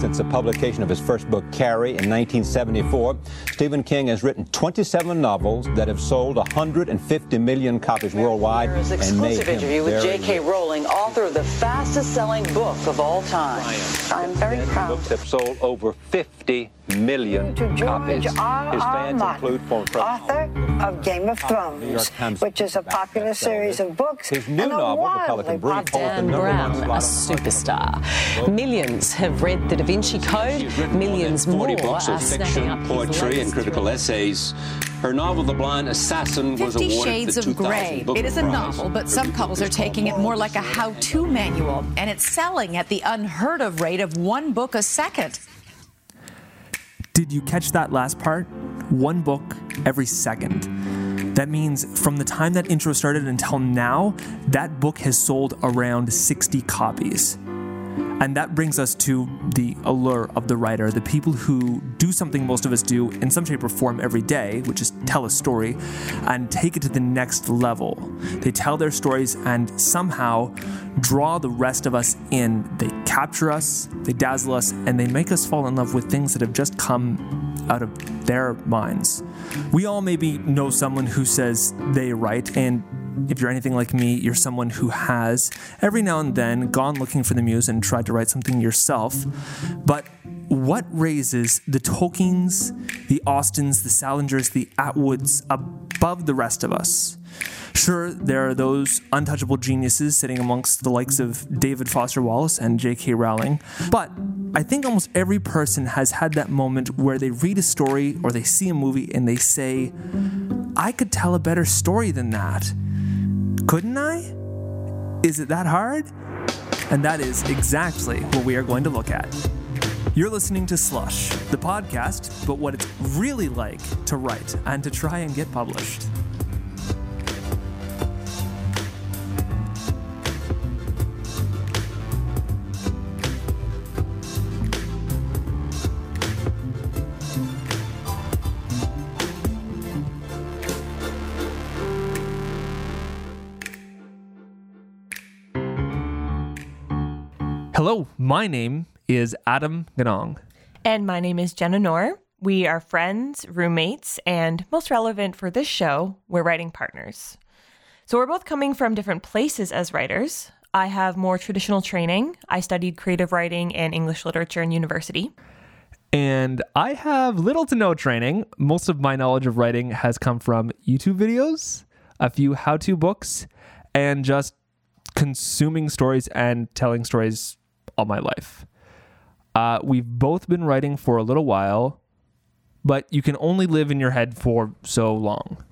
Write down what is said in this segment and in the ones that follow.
Since the publication of his first book, Carrie, in 1974, Stephen King has written 27 novels that have sold 150 million copies worldwide Here's and made exclusive him interview with very J.K. rich. Rowling, author of the fastest-selling book of all time. I'm very proud. Books have sold over 50 million To copies. George R. His fans Martin, include former President author of Game of New York Thrones, Times which is a popular series of books His new and a novel, The Pelican Brief, popular the Dan number Brown, one a superstar. Millions have read The Da Vinci Code. Millions more 40 books are of snapping fiction, up poetry, and critical essays. Her novel, The Blind Assassin, was Fifty awarded Shades the of Grey. Booker It is a novel, but some couples are taking it more like a how to manual, and it's selling at the unheard of rate of one book a second. Did you catch that last part? One book every second. That means from the time that intro started until now, that book has sold around 60 copies. And that brings us to the allure of the writer, the people who do something most of us do in some shape or form every day, which is tell a story, and take it to the next level. They tell their stories and somehow draw the rest of us in. They capture us, they dazzle us, and they make us fall in love with things that have just come out of their minds. We all maybe know someone who says they write, and if you're anything like me, you're someone who has every now and then gone looking for the muse and tried to write something yourself. But what raises the Tolkiens, the Austens, the Salingers, the Atwoods above the rest of us? Sure, there are those untouchable geniuses sitting amongst the likes of David Foster Wallace and J.K. Rowling, but I think almost every person has had that moment where they read a story or they see a movie and they say, I could tell a better story than that. Couldn't I? Is it that hard? And that is exactly what we are going to look at. You're listening to Slush, the podcast, but what it's really like to write and to try and get published. Hello, my name is Adam Ganong. And my name is Jenna Knorr. We are friends, roommates, and most relevant for this show, we're writing partners. So we're both coming from different places as writers. I have more traditional training. I studied creative writing and English literature in university. And I have little to no training. Most of my knowledge of writing has come from YouTube videos, a few how to books, and just consuming stories and telling stories all my life. Uh, we've both been writing for a little while, but you can only live in your head for so long.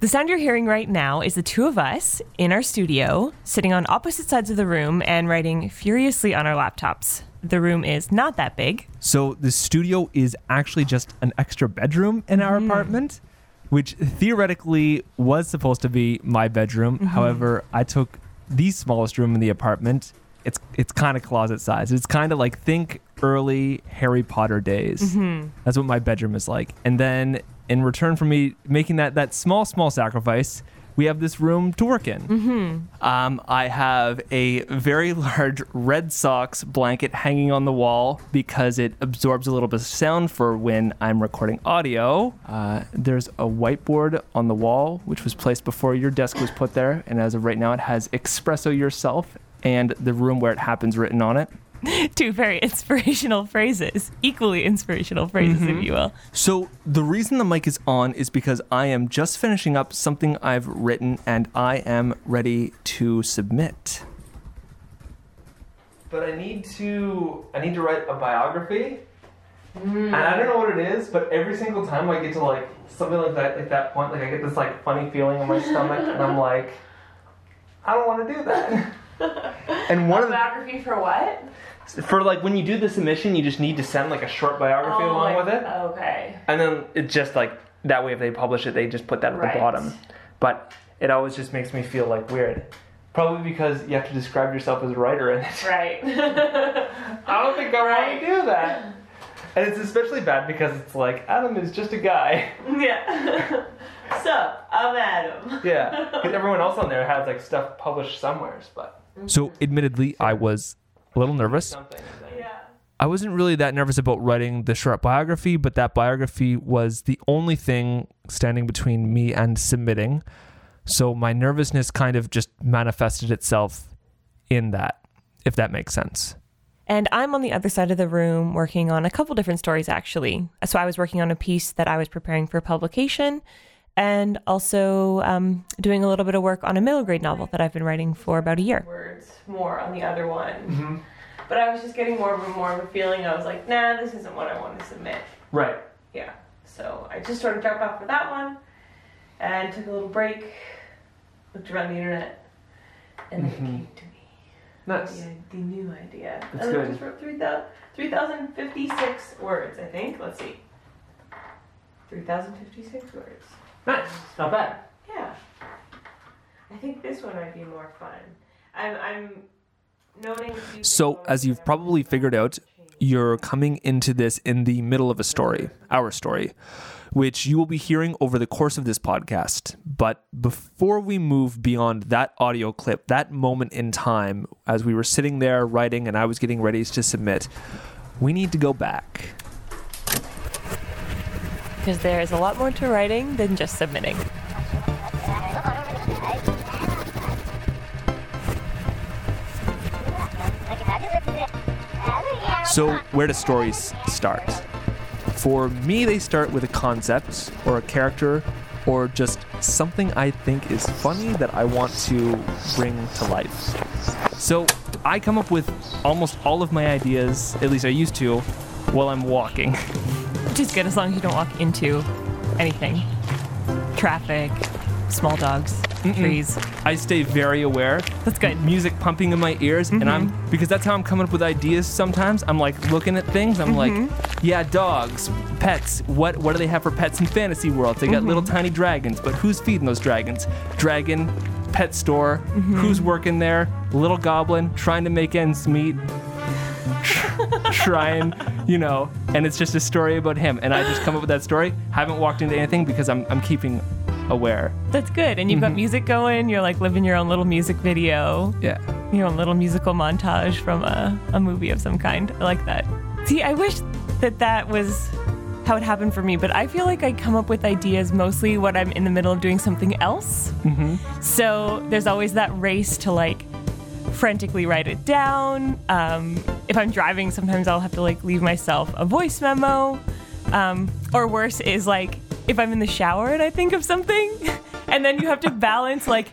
The sound you're hearing right now is the two of us in our studio, sitting on opposite sides of the room and writing furiously on our laptops. The room is not that big. So the studio is actually just an extra bedroom in our apartment, which theoretically was supposed to be my bedroom. However, I took the smallest room in the apartment. It's it's kind of closet size. It's kind of like think early Harry Potter days. Mm-hmm. That's what my bedroom is like. And then in return for me making that that small small sacrifice, we have this room to work in. Um, I have a very large Red Sox blanket hanging on the wall because it absorbs a little bit of sound for when I'm recording audio. Uh, there's a whiteboard on the wall, which was placed before your desk was put there. And as of right now, it has Espresso Yourself and the room where it happens written on it. Two very inspirational phrases, equally inspirational phrases, if mm-hmm. you will. So, the reason the mic is on is because I am just finishing up something I've written and I am ready to submit. But I need to I need to write a biography. Mm. And I don't know what it is, but every single time I get to like something like that at that point, like I get this like funny feeling in my stomach and I'm like I don't want to do that. and one of the Biography for what? For like when you do the submission, you just need to send like a short biography oh, along with it. Okay. And then it's just like that way if they publish it, they just put that at Right. the bottom. But it always just makes me feel like weird. Probably because you have to describe yourself as a writer in it. Right. I don't think I want to do that. And it's especially bad because it's like Adam is just a guy. yeah. so, I'm Adam. Yeah, because everyone else on there has like stuff published somewheres, but. So, admittedly, I was a little nervous. I wasn't really that nervous about writing the short biography, but that biography was the only thing standing between me and submitting. So my nervousness kind of just manifested itself in that, if that makes sense. And I'm on the other side of the room working on a couple different stories, actually. So I was working on a piece that I was preparing for publication and also um, doing a little bit of work on a middle grade novel that I've been writing for about a year. Words more on the other one. But I was just getting more and more of a feeling. I was like, nah, this isn't what I want to submit. Right. Yeah. So I just sort of dropped off for that one and took a little break, looked around the internet, and then it came to me. Nice. The, the new idea. That's and I just wrote 3,000 3,056 words, I think. Let's see. 3,056 words. Nice. Not bad. Yeah. I think this one might be more fun. I'm, I'm noting. a So, as you've probably figured out, you're coming into this in the middle of a story, our story, which you will be hearing over the course of this podcast. But before we move beyond that audio clip, that moment in time, as we were sitting there writing and I was getting ready to submit, we need to go back. Because there is a lot more to writing than just submitting. So, where do stories start? For me, they start with a concept or a character or just something I think is funny that I want to bring to life. So, I come up with almost all of my ideas, at least I used to, while I'm walking. Which is good as long as you don't walk into anything traffic, small dogs, trees. I stay very aware. That's good. Music pumping in my ears, and I'm mm-hmm. because that's how I'm coming up with ideas. Sometimes I'm like looking at things. I'm like, mm-hmm. yeah, dogs, pets. What what do they have for pets in fantasy worlds? They got little mm-hmm. tiny dragons, but who's feeding those dragons? Dragon, pet store. Who's working there? Little goblin trying to make ends meet. trying, you know, and it's just a story about him. And I just come up with that story. Haven't walked into anything because I'm I'm keeping aware. That's good. And you've got mm-hmm. music going. You're like living your own little music video, Yeah. your own little musical montage from a, a movie of some kind. I like that. See, I wish that that was how it happened for me, but I feel like I come up with ideas mostly when I'm in the middle of doing something else. Mm-hmm. So there's always that race to like frantically write it down. Um, if I'm driving, sometimes I'll have to like leave myself a voice memo. Um, or worse is like if I'm in the shower and I think of something, and then you have to balance like,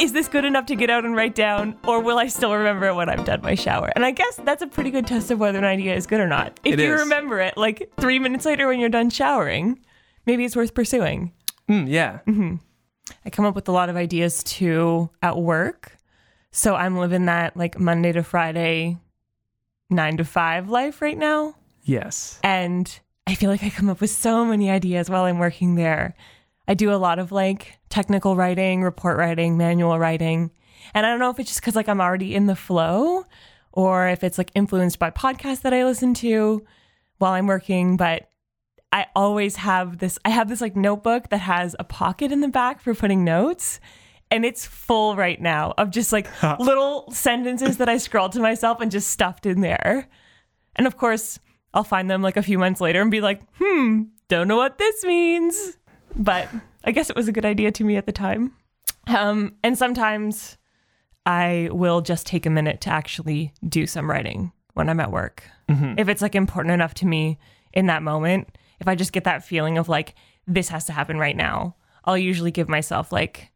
is this good enough to get out and write down, or will I still remember it when I'm done my shower? And I guess that's a pretty good test of whether an idea is good or not. If It you is. remember it like three minutes later when you're done showering, maybe it's worth pursuing. Mm, yeah. I come up with a lot of ideas too at work. So I'm living that like Monday to Friday, nine to five life right now. Yes. And I feel like I come up with so many ideas while I'm working there. I do a lot of like technical writing, report writing, manual writing. And I don't know if it's just because like I'm already in the flow or if it's like influenced by podcasts that I listen to while I'm working, but I always have this I have this like notebook that has a pocket in the back for putting notes and it's full right now of just like little sentences that I scrawled to myself and just stuffed in there. And of course, I'll find them like a few months later and be like, "Hmm, don't know what this means." But I guess it was a good idea to me at the time. Um, and sometimes I will just take a minute to actually do some writing when I'm at work. If it's like important enough to me in that moment, if I just get that feeling of like, this has to happen right now, I'll usually give myself like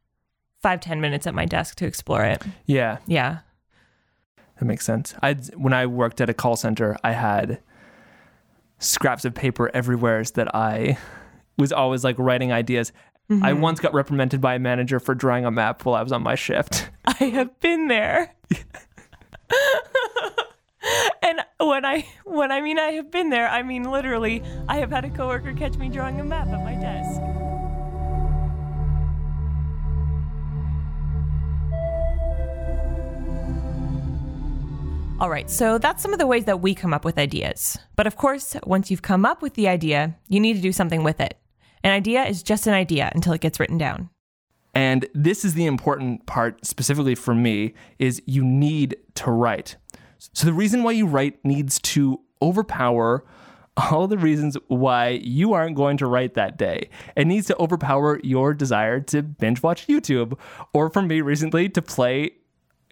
five, 10 minutes at my desk to explore it. Yeah. Yeah. That makes sense. I when I worked at a call center, I had scraps of paper everywhere that I was always like writing ideas. I mm-hmm. once got reprimanded by a manager for drawing a map while I was on my shift. I have been there. and when I when I mean I have been there, I mean literally I have had a coworker catch me drawing a map at my desk. All right, so that's some of the ways that we come up with ideas. But of course, once you've come up with the idea, you need to do something with it. An idea is just an idea until it gets written down. And this is the important part specifically for me is you need to write. So the reason why you write needs to overpower all the reasons why you aren't going to write that day. It needs to overpower your desire to binge watch YouTube, or for me recently, to play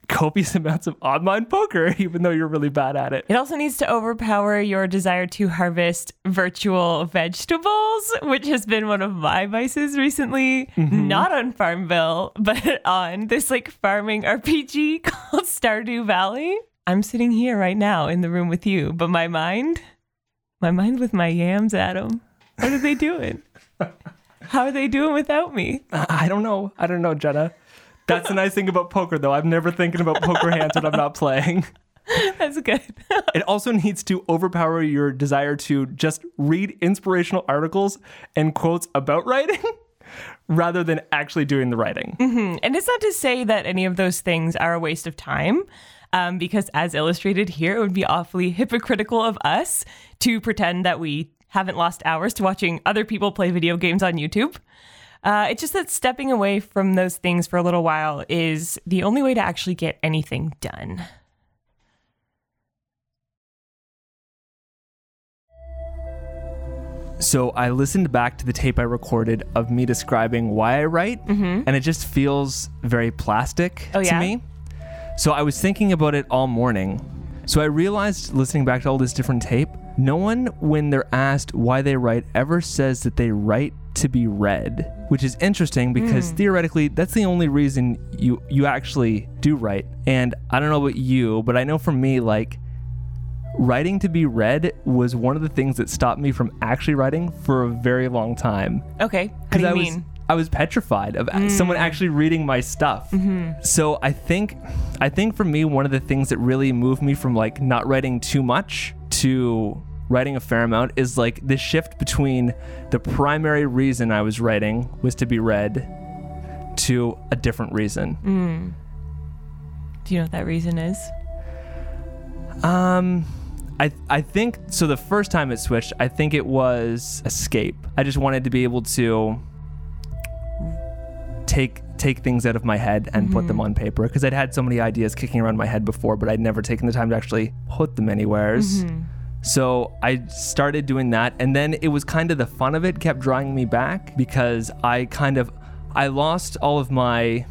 copious amounts of online poker, even though you're really bad at it. It also needs to overpower your desire to harvest virtual vegetables, which has been one of my vices recently. Mm-hmm. Not on Farmville, but on this like farming RPG called Stardew Valley. I'm sitting here right now in the room with you, but my mind, my mind with my yams, Adam. What are they doing? How are they doing without me? I don't know. I don't know, Jenna. That's the nice thing about poker, though. I'm never thinking about poker hands when I'm not playing. That's good. It also needs to overpower your desire to just read inspirational articles and quotes about writing rather than actually doing the writing. And it's not to say that any of those things are a waste of time, um, because as illustrated here, it would be awfully hypocritical of us to pretend that we haven't lost hours to watching other people play video games on YouTube. Uh, it's just that stepping away from those things for a little while is the only way to actually get anything done. So I listened back to the tape I recorded of me describing why I write, and it just feels very plastic Oh, to yeah? me. So I was thinking about it all morning. So I realized listening back to all this different tape, no one, when they're asked why they write, ever says that they write to be read, which is interesting because hmm. theoretically that's the only reason you you actually do write. And I don't know about you, but I know for me, like writing to be read was one of the things that stopped me from actually writing for a very long time. Okay, how do you I mean? was I was petrified of hmm. someone actually reading my stuff. Mm-hmm. So I think I think for me one of the things that really moved me from like not writing too much to writing a fair amount is like the shift between the primary reason I was writing was to be read to a different reason. Mm. do you know what that reason is? Um, I I think so. The first time it switched, I think it was escape. I just wanted to be able to take take things out of my head and put them mm-hmm. on paper because I'd had so many ideas kicking around my head before, but I'd never taken the time to actually put them anywheres. Mm-hmm. So I started doing that, and then it was kind of the fun of it kept drawing me back because I kind of I lost all of my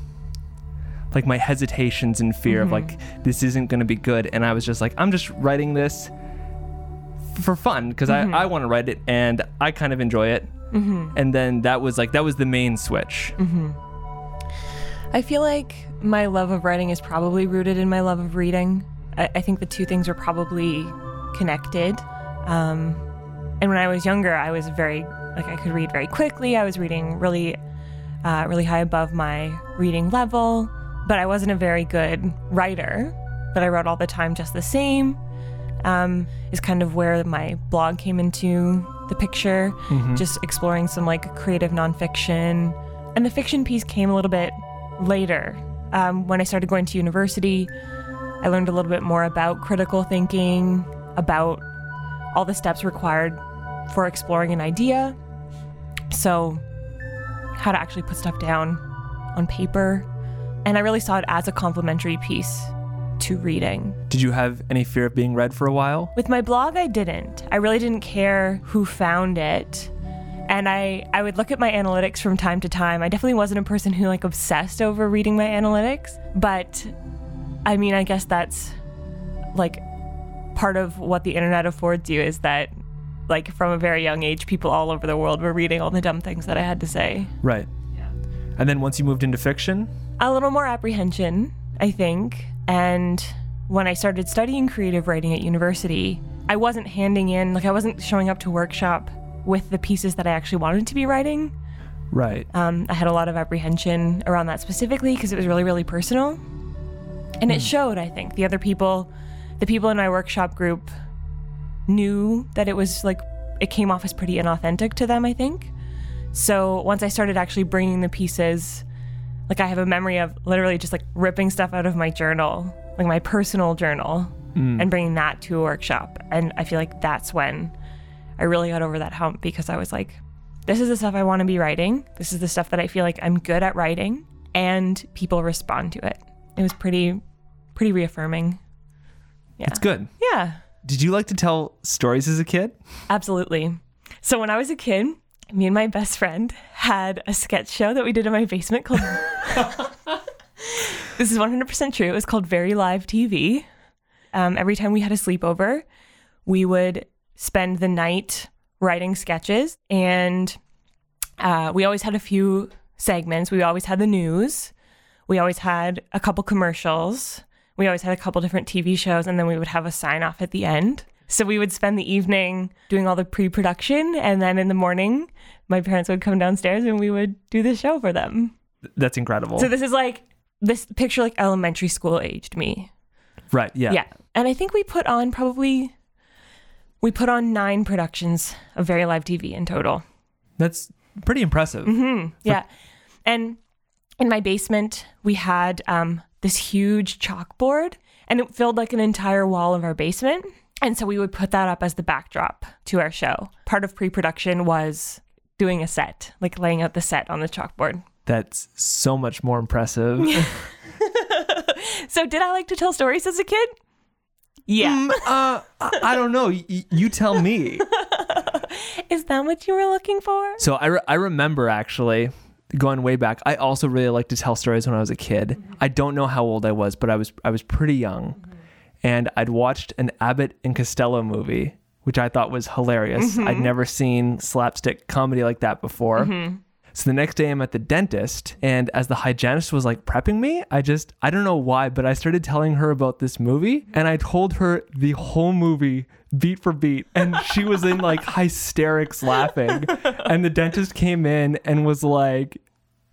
like my hesitations and fear of like mm-hmm. this isn't going to be good and i was just like i'm just writing this for fun because I, mm-hmm. I want to write it and i kind of enjoy it. Mm-hmm. And then that was like that was the main switch. I feel like my love of writing is probably rooted in my love of reading. I, I think the two things are probably connected. Um, and when I was younger, I was very like I could read very quickly. I was reading really, uh, really high above my reading level, but I wasn't a very good writer. But I wrote all the time just the same. Um, is kind of where my blog came into the picture. Just exploring some like creative nonfiction, and the fiction piece came a little bit later. Um, when I started going to university, I learned a little bit more about critical thinking, about all the steps required for exploring an idea. So, how to actually put stuff down on paper. And I really saw it as a complementary piece to reading. did you have any fear of being read for a while With my blog, I didn't. I really didn't care who found it. And I, I would look at my analytics from time to time. I definitely wasn't a person who like obsessed over reading my analytics, but I mean, I guess that's like part of what the internet affords you is that like from a very young age, people all over the world were reading all the dumb things that I had to say. right yeah. and then once you moved into fiction a little more apprehension, I think. And when I started studying creative writing at university, I wasn't handing in, like, I wasn't showing up to workshop with the pieces that I actually wanted to be writing. right Um, I had a lot of apprehension around that specifically because it was really, really personal. And it showed, I think. The other people, the people in my workshop group knew that it was like, it came off as pretty inauthentic to them, I think. So once I started actually bringing the pieces, like I have a memory of literally just like ripping stuff out of my journal, like my personal journal, hmm. and bringing that to a workshop. And I feel like that's when I really got over that hump because I was like, this is the stuff I want to be writing. This is the stuff that I feel like I'm good at writing, and people respond to it. It was pretty, pretty reaffirming. Yeah. It's good. Yeah, Did you like to tell stories as a kid? absolutely. So when I was a kid, me and my best friend had a sketch show that we did in my basement called. this is 100% true. It was called Very Live TV. Um, every time we had a sleepover, we would spend the night writing sketches, and uh, we always had a few segments. We always had the news. We always had a couple commercials. We always had a couple different TV shows, and then we would have a sign off at the end. So we would spend the evening doing all the pre production, and then in the morning, my parents would come downstairs and we would do the show for them. That's incredible. So this is like this picture like elementary school aged me. right. Yeah. Yeah. And I think we put on probably we put on nine productions of Very Live TV in total. That's pretty impressive. Yeah. And in my basement, we had um, this huge chalkboard and it filled like an entire wall of our basement. And so we would put that up as the backdrop to our show. Part of pre production was doing a set, like laying out the set on the chalkboard. That's so much more impressive. So, did I like to tell stories as a kid? Yeah. Mm, uh, I, I don't know. Y- you tell me. Is that what you were looking for? So I, re- I remember actually going way back. I also really liked to tell stories when I was a kid. Mm-hmm. I don't know how old I was, but I was I was pretty young, mm-hmm. and I'd watched an Abbott and Costello movie, which I thought was hilarious. Mm-hmm. I'd never seen slapstick comedy like that before. So the next day I'm at the dentist and as the hygienist was like prepping me, I just I don't know why, but I started telling her about this movie and I told her the whole movie beat for beat and she was in like hysterics laughing. And the dentist came in and was like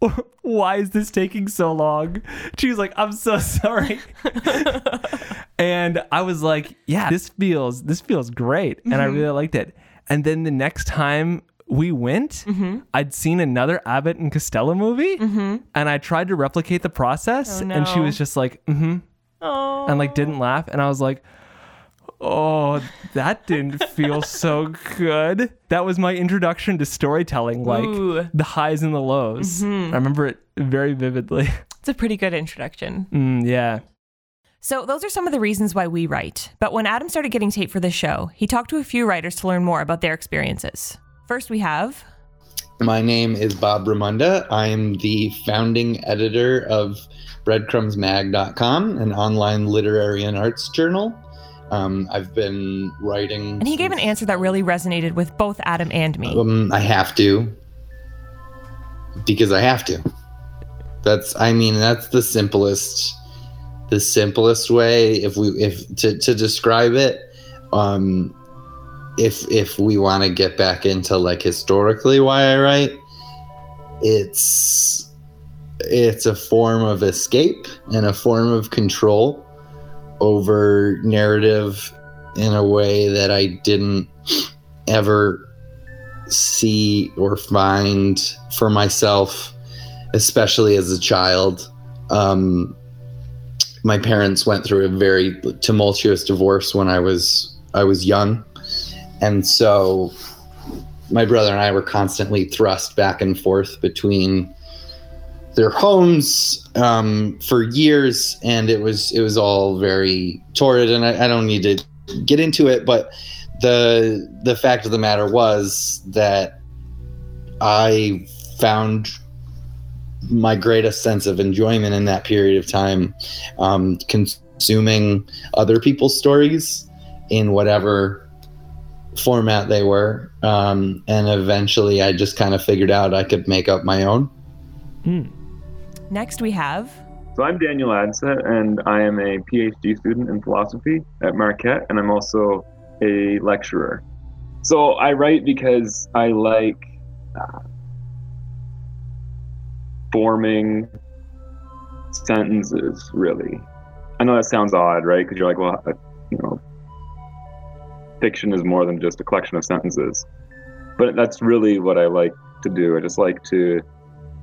why is this taking so long? She was like, I'm so sorry. and I was like, yeah, this feels this feels great. And I mm-hmm. really liked it. And then the next time we went, I'd seen another Abbott and Costello movie, and I tried to replicate the process, Oh, and she was just like, mm-hmm, Oh. and like didn't laugh, and I was like, oh, that didn't feel so good. That was my introduction to storytelling, like Ooh. the highs and the lows. I remember it very vividly. It's a pretty good introduction. Mm, yeah. So, those are some of the reasons why we write. But when Adam started getting tape for this show, he talked to a few writers to learn more about their experiences. First, we have My name is Bob Raymonda. I am the founding editor of breadcrumbsmag.com, an online literary and arts journal. Um, I've been writing. And he gave an answer that really resonated with both Adam and me. Um, I have to because I have to. That's I mean that's the simplest the simplest way if we if to, to describe it um if if we want to get back into like historically why I write it's it's a form of escape and a form of control over narrative in a way that I didn't ever see or find for myself, especially as a child. Um, my parents went through a very tumultuous divorce when I was I was young, and so my brother and I were constantly thrust back and forth between their homes um, for years, and it was it was all very torrid. And I, I don't need to get into it, but the the fact of the matter was that I found my greatest sense of enjoyment in that period of time um, consuming other people's stories in whatever format they were um, and eventually i just kind of figured out i could make up my own Next, we have So I'm Daniel Adsa, and I am a PhD student in philosophy at Marquette, and I'm also a lecturer. So I write because I like uh, forming sentences. Really, I know that sounds odd, right? Because you're like, well, uh, you know, fiction is more than just a collection of sentences. But that's really what I like to do. I just like to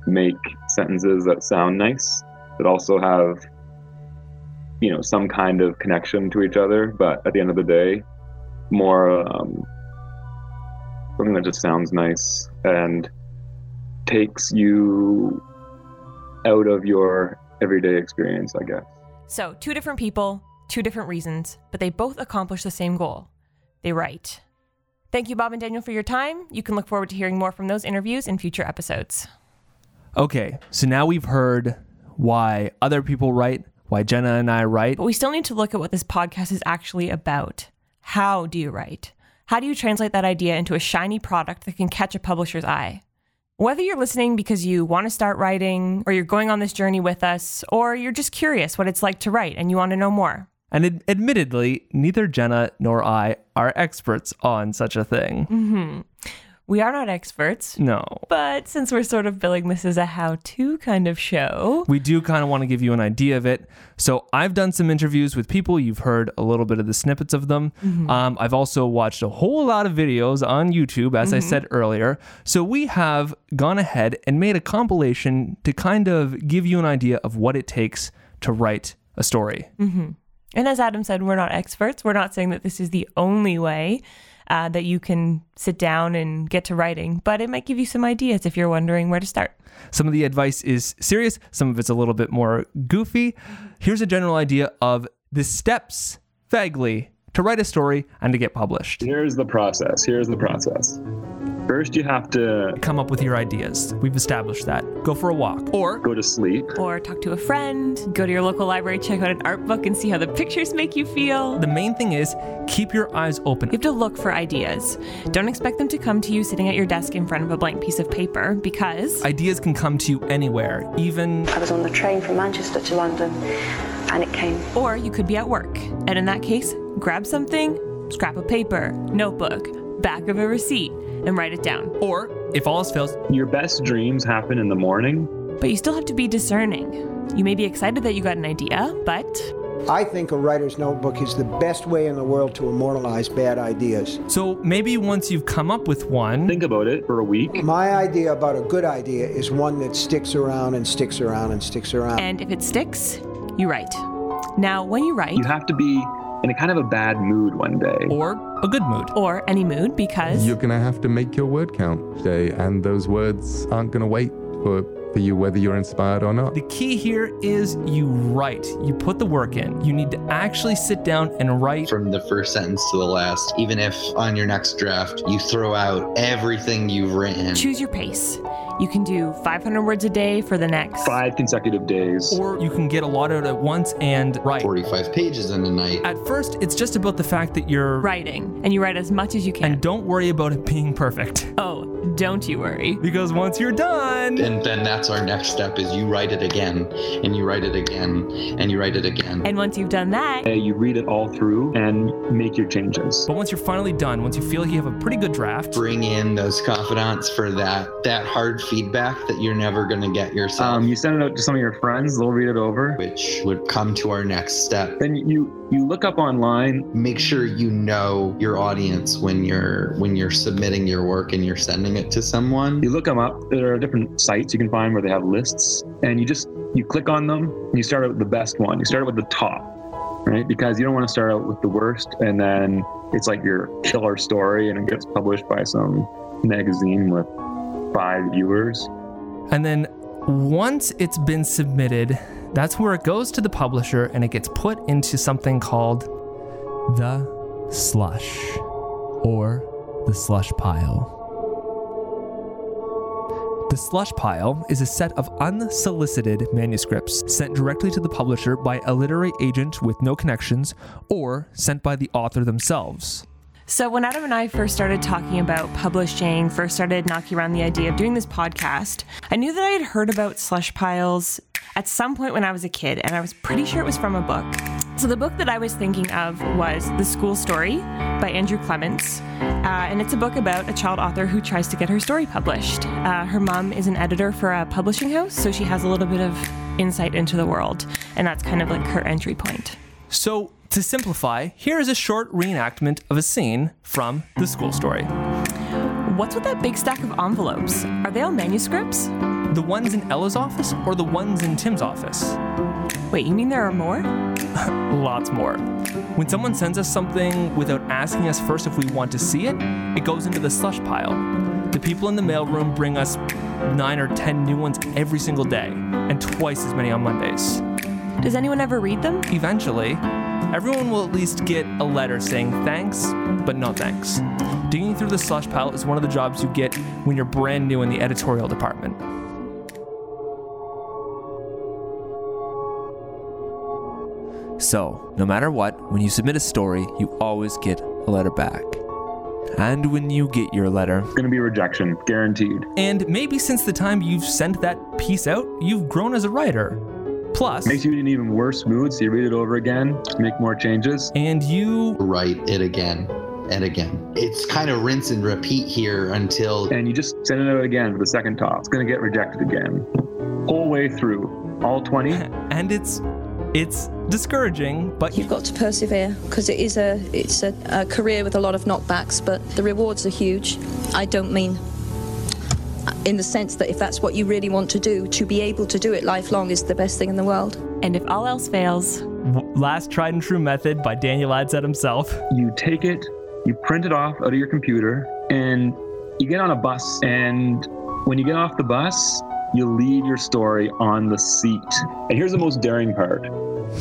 make sentences that sound nice that also have you know some kind of connection to each other but at the end of the day more um, something that just sounds nice and takes you out of your everyday experience i guess So, two different people, two different reasons, but they both accomplish the same goal. They write. Thank you, Bob and Daniel, for your time. You can look forward to hearing more from those interviews in future episodes. Okay, so now we've heard why other people write, why Jenna and I write. But we still need to look at what this podcast is actually about. How do you write? How do you translate that idea into a shiny product that can catch a publisher's eye? Whether you're listening because you want to start writing, or you're going on this journey with us, or you're just curious what it's like to write and you want to know more. And ad- admittedly, neither Jenna nor I are experts on such a thing. hmm We are not experts, No. but since we're sort of billing this as a how to kind of show, We do kind of want to give you an idea of it. So I've done some interviews with people. You've heard a little bit of the snippets of them. Mhm. Um, I've also watched a whole lot of videos on YouTube, as I Mhm. said earlier. So we have gone ahead and made a compilation to kind of give you an idea of what it takes to write a story. hmm And as Adam said, we're not experts. We're not saying that this is the only way uh, that you can sit down and get to writing, but it might give you some ideas if you're wondering where to start. Some of the advice is serious, some of it's a little bit more goofy. Here's a general idea of the steps, vaguely, to write a story and to get published. Here's the process. Here's the process. First, you have to Come up with your ideas. We've established that. Go for a walk. Or go to sleep. Or talk to a friend, go to your local library, check out an art book, and see how the pictures make you feel. the main thing is keep your eyes open. You have to look for ideas. Don't expect them to come to you sitting at your desk in front of a blank piece of paper because Ideas can come to you anywhere, even I was on the train from Manchester to London and it came. Or you could be at work. And in that case, grab something, scrap of paper, notebook, back of a receipt, and write it down. Or, if all else fails, Your best dreams happen in the morning. But you still have to be discerning. You may be excited that you got an idea, but I think a writer's notebook is the best way in the world to immortalize bad ideas. So maybe once you've come up with one, think about it for a week. My idea about a good idea is one that sticks around and sticks around and sticks around. and if it sticks, you write. Now, when you write, You have to be in a kind of a bad mood one day. Or a good mood. Or any mood, because You're going to have to make your word count today, and those words aren't going to wait for, for you whether you're inspired or not. The key here is you write. You put the work in. You need to actually sit down and write. From the first sentence to the last, even if on your next draft you throw out everything you've written. choose your pace. You can do 500 words a day for the next. Five consecutive days. Or you can get a lot out at once and write. 45 pages in a night. At first, it's just about the fact that you're writing, and you write as much as you can. And don't worry about it being perfect. Oh, don't you worry. Because once you're done, And then that's our next step is you write it again and you write it again and you write it again. And once you've done that, Uh, You read it all through and make your changes. but once you're finally done, once you feel like you have a pretty good draft, Bring in those confidants for that that hard feedback that you're never going to get yourself. Um, you send it out to some of your friends. They'll read it over. which would come to our next step. Then you you look up online. Make sure you know your audience when you're when you're submitting your work and you're sending it to someone. You look them up. There are different sites you can find where they have lists, and you just you click on them. You start out with the best one. You start out with the top, right? Because you don't want to start out with the worst, and then it's like your killer story, and it gets published by some magazine with five viewers. and then once it's been submitted, that's where it goes to the publisher and it gets put into something called the slush or the slush pile. The slush pile is a set of unsolicited manuscripts sent directly to the publisher by a literary agent with no connections or sent by the author themselves. So, when Adam and I first started talking about publishing, first started knocking around the idea of doing this podcast, I knew that I had heard about slush piles at some point when I was a kid, and I was pretty sure it was from a book. So, the book that I was thinking of was The School Story by Andrew Clements. Uh, and it's a book about a child author who tries to get her story published. Uh, her mom is an editor for a publishing house, so she has a little bit of insight into the world, and that's kind of like her entry point. So, to simplify, here is a short reenactment of a scene from the school story. What's with that big stack of envelopes? Are they all manuscripts? The ones in Ella's office or the ones in Tim's office? Wait, you mean there are more? Lots more. When someone sends us something without asking us first if we want to see it, it goes into the slush pile. The people in the mailroom bring us nine or ten new ones every single day, and twice as many on Mondays. Does anyone ever read them? Eventually, everyone will at least get a letter saying thanks, but no thanks. Digging through the slush pile is one of the jobs you get when you're brand new in the editorial department. So, no matter what, when you submit a story, you always get a letter back. And when you get your letter, It's gonna be rejection, guaranteed. and maybe since the time you've sent that piece out, you've grown as a writer. Plus, Makes you in an even worse mood, so you read it over again, make more changes. and you Write it again and again. It's kind of rinse and repeat here until And you just send it out again for the second top. It's gonna get rejected again. Whole way through. All 20. and it's it's discouraging, but You've got to persevere because it is a it's a, a career with a lot of knockbacks, but the rewards are huge. I don't mean in the sense that if that's what you really want to do, to be able to do it lifelong is the best thing in the world. And if all else fails, last tried and true method by Daniel Adset himself. You take it, you print it off out of your computer, and you get on a bus. And when you get off the bus, you leave your story on the seat. And here's the most daring part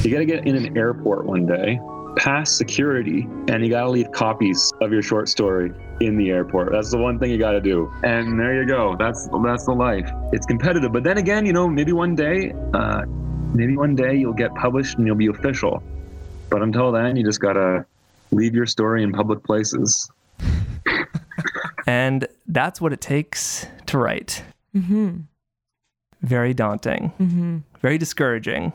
you got to get in an airport one day, pass security, and you got to leave copies of your short story in the airport. That's the one thing you got to do. And there you go. That's that's the life. It's competitive, but then again, you know, maybe one day, uh, maybe one day you'll get published and you'll be official. But until then, you just gotta leave your story in public places. And that's what it takes to write. mm-hmm. Very daunting, Mm-hmm. very discouraging,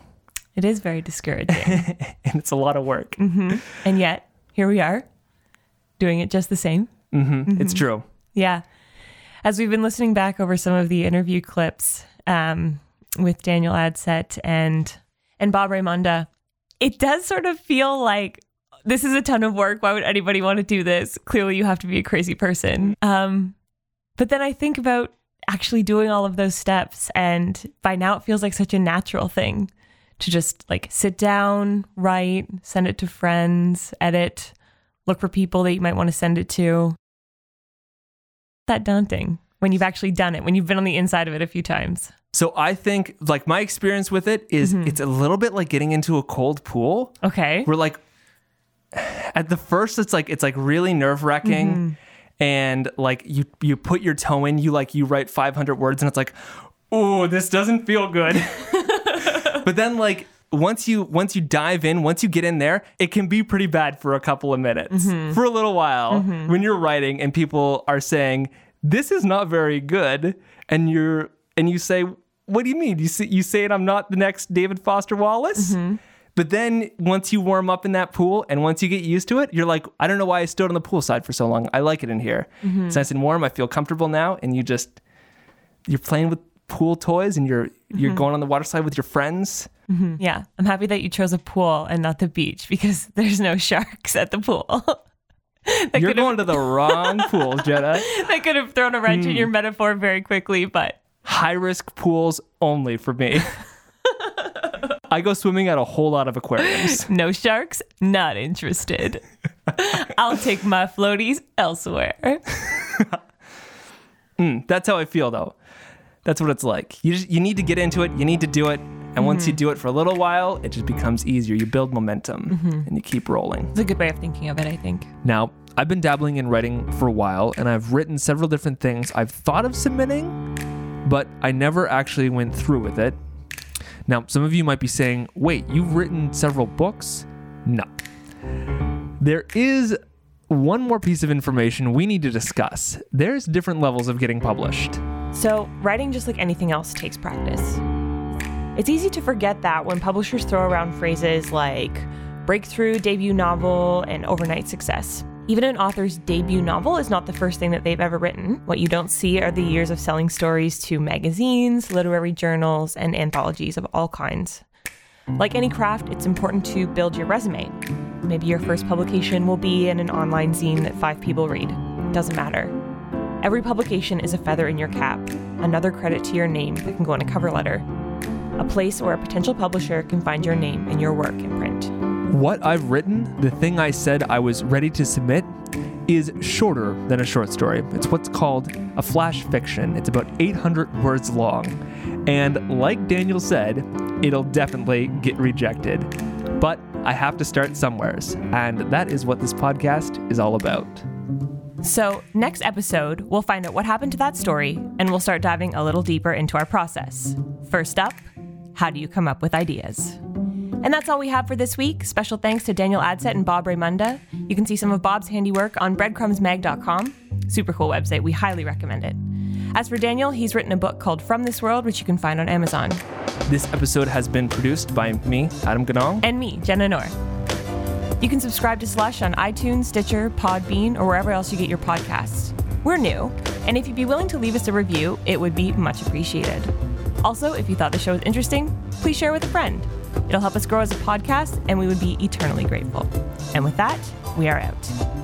it is very discouraging. and it's a lot of work. hmm And yet, here we are, doing it just the same. hmm It's Mhm. true. Yeah. As we've been listening back over some of the interview clips um, with Daniel Adset and and Bob Raymonda, it does sort of feel like this is a ton of work. Why would anybody want to do this? Clearly, you have to be a crazy person. Um, but then I think about actually doing all of those steps, and by now it feels like such a natural thing to just like sit down, write, send it to friends, edit, look for people that you might want to send it to that daunting when you've actually done it, when you've been on the inside of it a few times. So I think like my experience with it is it's a little bit like getting into a cold pool. Okay. We're like at the first it's like it's like really nerve-wracking Mhm. And like you you put your toe in, you like you write 500 words and it's like, "Oh, this doesn't feel good." but then like once you once you dive in, once you get in there, it can be pretty bad for a couple of minutes. Mhm. For a little while Mhm. when you're writing and people are saying, "This is not very good." And you're and you say, "What do you mean? You say you saying I'm not the next David Foster Wallace?" But then once you warm up in that pool and once you get used to it, you're like, I don't know why I stood on the poolside for so long. I like it in here. Mhm. It's nice and warm. I feel comfortable now. And you just you're playing with pool toys and you're you're Mhm. going on the water slide with your friends. Mhm. Yeah. I'm happy that you chose a pool and not the beach because there's no sharks at the pool. you're going to the wrong pool, Jenna. that could have thrown a wrench in Hmm. your metaphor very quickly, but High risk pools only for me. I go swimming at a whole lot of aquariums. no sharks, not interested. I'll take my floaties elsewhere. Mm, that's how I feel though. That's what it's like. You just, you need to get into it. You need to do it. And once you Mhm. do it for a little while, it just becomes easier. You build momentum Mhm. and you keep rolling. It's a good way of thinking of it, I think. Now, I've been dabbling in writing for a while and I've written several different things I've thought of submitting, but I never actually went through with it. Now, some of you might be saying, wait, you've written several books? No. There is one more piece of information we need to discuss. There's different levels of getting published. So, writing, just like anything else, takes practice. It's easy to forget that when publishers throw around phrases like breakthrough, debut novel, and overnight success. Even an author's debut novel is not the first thing that they've ever written. What you don't see are the years of selling stories to magazines, literary journals, and anthologies of all kinds. Like any craft, it's important to build your resume. Maybe your first publication will be in an online zine that five people read. Doesn't matter. Every publication is a feather in your cap, another credit to your name that can go on a cover letter, a place where a potential publisher can find your name and your work in print. What I've written, the thing I said I was ready to submit, is shorter than a short story. It's what's called a flash fiction. It's about 800 words long. And like Daniel said, it'll definitely get rejected. But I have to start somewheres, and that is what this podcast is all about. So, next episode, we'll find out what happened to that story and we'll start diving a little deeper into our process. First up, how do you come up with ideas? And that's all we have for this week. Special thanks to Daniel Adset and Bob Raymonda. You can see some of Bob's handiwork on breadcrumbsmag.com. Super cool website. We highly recommend it. As for Daniel, he's written a book called From This World, which you can find on Amazon. This episode has been produced by me, Adam Ganong. And me, Jenna Nor. You can subscribe to Slush on iTunes, Stitcher, Podbean, or wherever else you get your podcasts. We're new, and if you'd be willing to leave us a review, it would be much appreciated. Also, if you thought the show was interesting, please share with a friend. It'll help us grow as a podcast, and we would be eternally grateful. And with that, we are out.